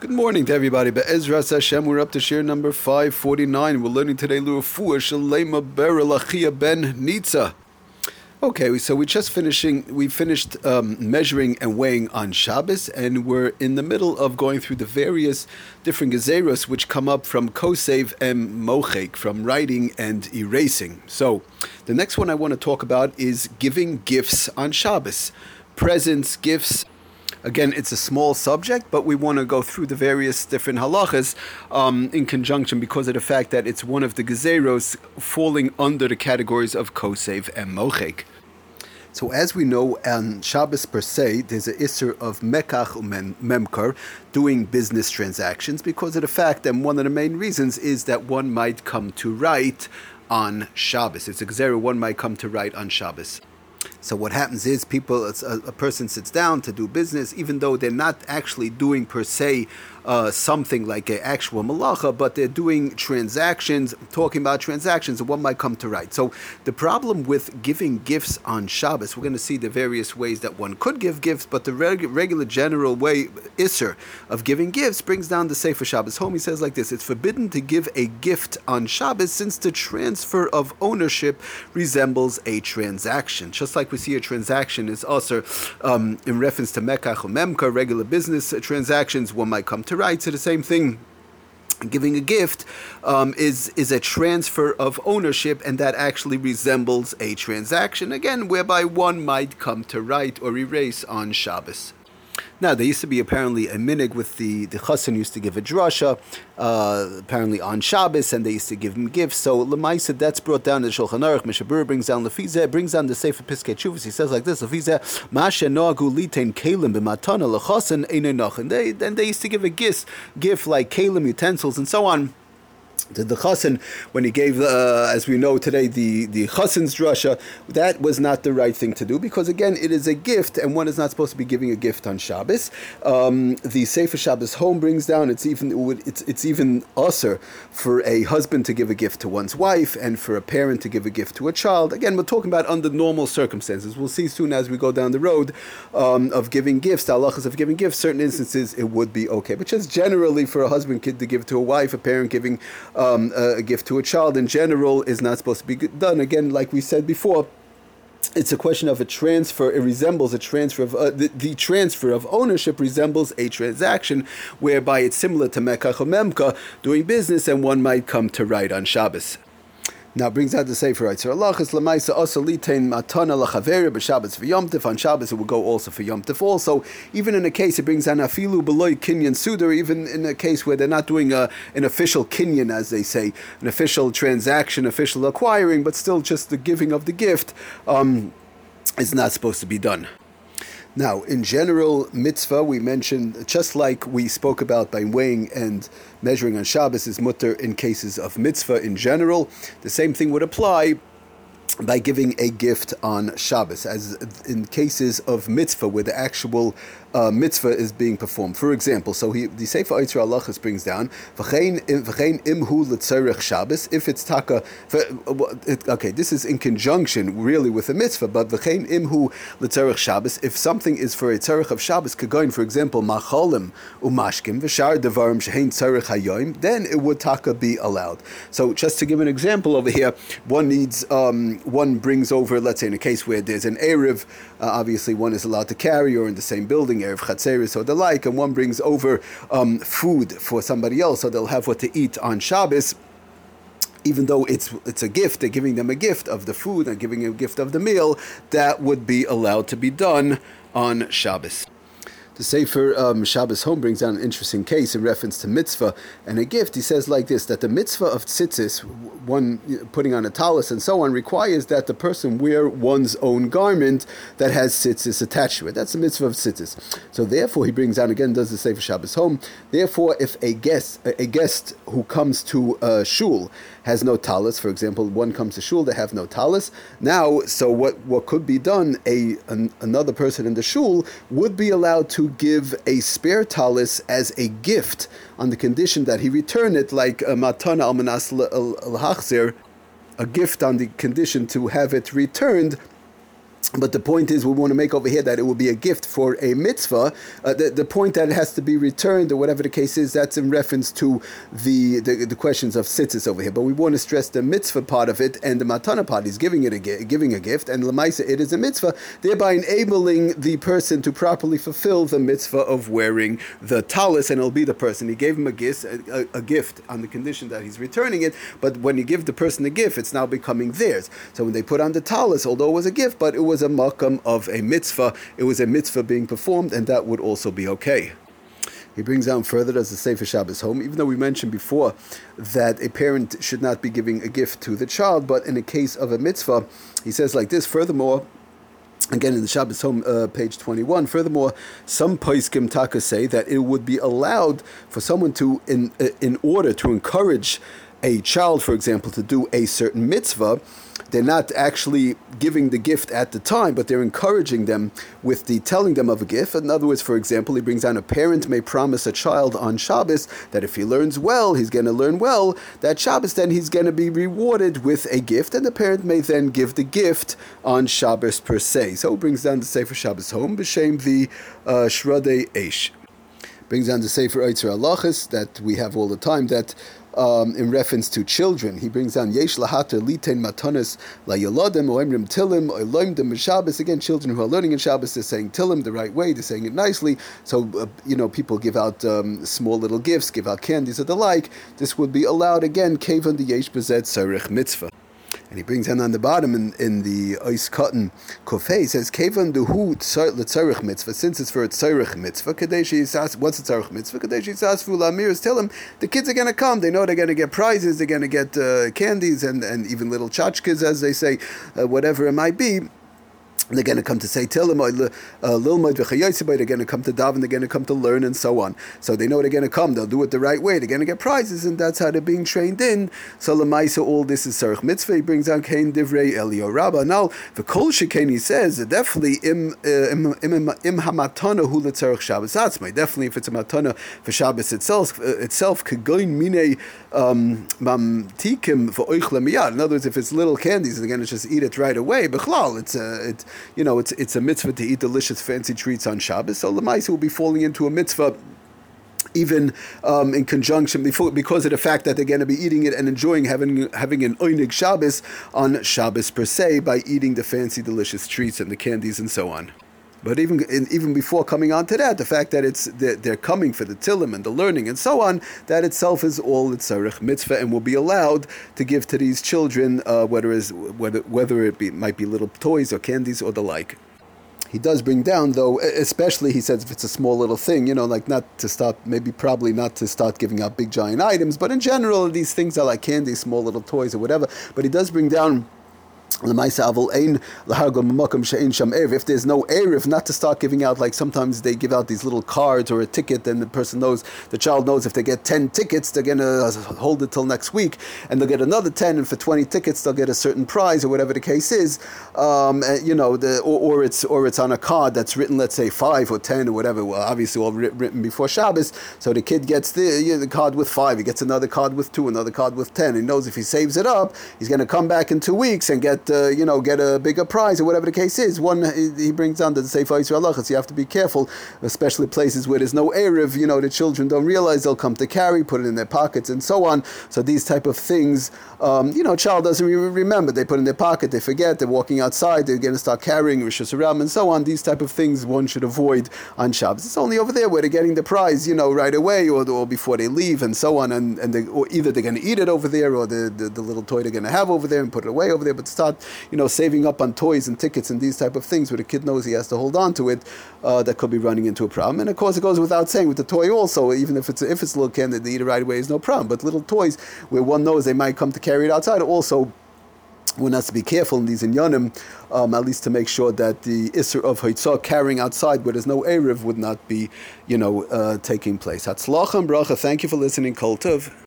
Good morning to everybody. Be'ezras Hashem, we're up to share number 549. We're learning today Lu'afua Shalema Berelachia Ben Nitza. Okay, so we just finishing. We finished um, measuring and weighing on Shabbos, and we're in the middle of going through the various different gezeros which come up from kosev and mochek, from writing and erasing. So, the next one I want to talk about is giving gifts on Shabbos, presents, gifts. Again, it's a small subject, but we want to go through the various different halachas um, in conjunction because of the fact that it's one of the gezeros falling under the categories of kosev and mochek. So as we know, on Shabbos per se, there's an isser of mekach memkar, doing business transactions, because of the fact that one of the main reasons is that one might come to write on Shabbos. It's a gezerah one might come to write on Shabbos. So what happens is people, a, a, person sits down to do business, even though they're not actually doing per se uh, something like an actual malacha, but they're doing transactions, talking about transactions, and one might come to write. So the problem with giving gifts on Shabbos, we're going to see the various ways that one could give gifts, but the reg- regular general way, Isser, of giving gifts brings down the Sefer Shabbos home. He says like this, it's forbidden to give a gift on Shabbos since the transfer of ownership resembles a transaction. Just like we see a transaction is also um, in reference to Mekach or Memka, regular business transactions, one might come to write. So the same thing giving a gift um, is is a transfer of ownership, and that actually resembles a transaction again, whereby one might come to write or erase on Shabbos. Now, there used to be apparently a minig with the, the chassan used to give a drasha, uh, apparently on Shabbos, and they used to give him gifts. So, Lemaisa, that's brought down in the Shulchan Aruch. Mishabur brings down Lefizeh, brings down the Sefer Piskei Teshuvos. He says like this, Lefizeh, Masha noagu litein kalim b'matana lechasan einenach. they, then they used to give a gift, gift like kalim, utensils, and so on to the chassan when he gave, uh, as we know today, the the chassan's drasha. That was not the right thing to do because again, it is a gift, and one is not supposed to be giving a gift on Shabbos. Um, the Sefer Shabbos home brings down it's even it's it's even usher for a husband to give a gift to one's wife and for a parent to give a gift to a child. Again, we're talking about under normal circumstances. We'll see soon as we go down the road um, of giving gifts, the halachas of giving gifts. Certain instances it would be okay, but just generally for a husband kid to give to a wife, a parent giving um, a gift to a child in general is not supposed to be done. Again, like we said before, it's a question of a transfer. It resembles a transfer of uh, the, the, transfer of ownership resembles a transaction whereby it's similar to mekach or memka doing business, and one might come to write on Shabbos. Now brings out the Sefer. So Allah is lemaisa also litain matana lachaveri b'Shabbos for Yom Tif. On Shabbos it will go also for Yom Tif. Also, even in a case it brings an afilu beloy kinyan sudar. Even in a case where they're not doing a, an official kinyan, as they say, an official transaction, official acquiring, but still just the giving of the gift um, is not supposed to be done. Now, in general, mitzvah, we mentioned, just like we spoke about by weighing and measuring on Shabbos is mutter in cases of mitzvah in general, the same thing would apply by giving a gift on Shabbos, as in cases of mitzvah where the actual uh, mitzvah is being performed. For example, so he, the Sefer Eitzra Halachas brings down. If it's taka, okay, this is in conjunction really with a mitzvah, but v'chein imhu letzerech Shabbos. If something is for a tzerech of Shabbos, kagoin, for example, macholim umashkim v'shar devarim shehein tzerech then it would taka be allowed. So just to give an example over here, one needs um, one brings over, let's say, in a case where there's an erev, uh, obviously one is allowed to carry or in the same building erev chatzeris or the like, and one brings over um, food for somebody else, so they'll have what to eat on Shabbos even though it's it's a gift, they're giving them a gift of the food and giving a gift of the meal, that would be allowed to be done on Shabbos. The Sefer um, Shabbos Home brings down an interesting case in reference to mitzvah and a gift. He says like this that the mitzvah of tzitzis, one putting on a talus and so on, requires that the person wear one's own garment that has tzitzis attached to it. That's the mitzvah of tzitzis. So therefore, he brings down again, does the Sefer Shabbos Home. Therefore, if a guest a guest who comes to a shul has no talus, for example, one comes to shul, they have no talus. Now, so what, what could be done? A an, another person in the shul would be allowed to give a spare talis as a gift on the condition that he return it like uh, a matana al manas a gift on the condition to have it returned but the point is, we want to make over here that it will be a gift for a mitzvah. Uh, the, the point that it has to be returned, or whatever the case is, that's in reference to the, the, the questions of sitzis over here. But we want to stress the mitzvah part of it and the matana part. is giving it a giving a gift, and lemaisa it is a mitzvah, thereby enabling the person to properly fulfill the mitzvah of wearing the talis, and it'll be the person. He gave him a gift, a, a, a gift on the condition that he's returning it. But when you give the person a gift, it's now becoming theirs. So when they put on the talis, although it was a gift, but it was a makam of a mitzvah. It was a mitzvah being performed, and that would also be okay. He brings down further as the Sefer Shabbos home, even though we mentioned before that a parent should not be giving a gift to the child, but in a case of a mitzvah, he says like this. Furthermore, Again, in the Shabbos home, uh, page 21. Furthermore, some Paiskim Taka say that it would be allowed for someone to, in, uh, in order to encourage a child, for example, to do a certain mitzvah, they're not actually giving the gift at the time, but they're encouraging them with the telling them of a gift. In other words, for example, he brings down a parent may promise a child on Shabbos that if he learns well, he's going to learn well. That Shabbos, then he's going to be rewarded with a gift, and the parent may then give the gift on Shabbos per se. So it brings down the Sefer Shabbos home, b'shem the uh, Ashrei HaIsh. Brings down the Sefer Eitzer Alachis that we have all the time that um, in reference to children. He brings down Yesh Lahata Liten Matanis La Yoladim Oimrim Tilim Oiloimdim Shabbos. Again, children who are learning in Shabbos, they're saying Tilim the right way, they're saying it nicely. So, uh, you know, people give out um, small little gifts, give out candies or the like. This would be allowed again, Kevan the Yesh Bezet Sarich Mitzvah. And he brings down on the bottom in, in the ice cotton kofei, says, Kevan duhu l'tzarech mitzvah, since it's for a tzarech mitzvah, kadeshi yisas, what's a tzarech mitzvah? Kadeshi yisas amirs, tell them the kids are going to come, they know they're going to get prizes, they're going to get uh, candies and, and even little tchotchkes, as they say, uh, whatever it might be they're going to come to say Tilim, uh, Lilmod they're going to come to daven, they're going to come to learn, and so on. So they know they're going to come, they'll do it the right way, they're going to get prizes, and that's how they're being trained in. So Lamaisa, all this is Sarach Mitzvah, he brings out Kain Divrei Eliyahu Rabbah. Now, the Kol Shekain, he says, definitely im, uh, im, im, im hamatana hu letzarech Shabbos atzmai. Definitely, if it's a matana for Shabbos itself, uh, itself, kegoin mine um, mamtikim for miyad. In other words, if it's little candies, they're going to just eat it right away. Bechlal, it's a, it, you know, it's it's a mitzvah to eat delicious fancy treats on Shabbos. So Lamaisa will be falling into a mitzvah even um, in conjunction before, because of the fact that they're going to be eating it and enjoying having having an oinig Shabbos on Shabbos per se by eating the fancy delicious treats and the candies and so on. But even even before coming on to that, the fact that it's they're, they're coming for the tilim and the learning and so on, that itself is all it's tzarich mitzvah and will be allowed to give to these children, uh, whether is whether whether it be might be little toys or candies or the like. He does bring down, though, especially he says if it's a small little thing, you know, like not to stop, maybe probably not to start giving out big giant items, but in general, these things are like candy, small little toys or whatever. But he does bring down if there's no Erev, not to start giving out, like sometimes they give out these little cards or a ticket, and the person knows, the child knows if they get 10 tickets, they're going to hold it till next week, and they'll get another 10, and for 20 tickets, they'll get a certain prize, or whatever the case is. Um, you know, the, or, or, it's, or it's on a card that's written, let's say, 5 or 10 or whatever, well, obviously all written before Shabbos, so the kid gets the, you know, the card with 5, he gets another card with 2, another card with 10. He knows if he saves it up, he's going to come back in two weeks and get uh, you know, get a bigger prize or whatever the case is. One, he brings down the Sefer Yisrael Halachas. You have to be careful, especially places where there's no Erev, you know, the children don't realize they'll come to carry, put it in their pockets and so on. So these type of things, um, you know, child doesn't remember. They put in their pocket, they forget, they're walking outside, they're going to start carrying Rishus Ram and so on. These type of things one should avoid on Shabbos. It's only over there where they're getting the prize, you know, right away or, or before they leave and so on. And, and they, or either they're going to eat it over there or the, the, the little toy they're going to have over there and put it away over there. But start, you know, saving up on toys and tickets and these type of things where the kid knows he has to hold on to it, uh, that could be running into a problem. And of course, it goes without saying with the toy also, even if it's if it's a little that they eat it right away is no problem. But little toys where one knows they might come to carry it outside also one has to be careful in these inyanim, um, at least to make sure that the isser of haitzah carrying outside where there's no erev would not be, you know, uh, taking place. Hatzlach and bracha. Thank you for listening, Kultiv.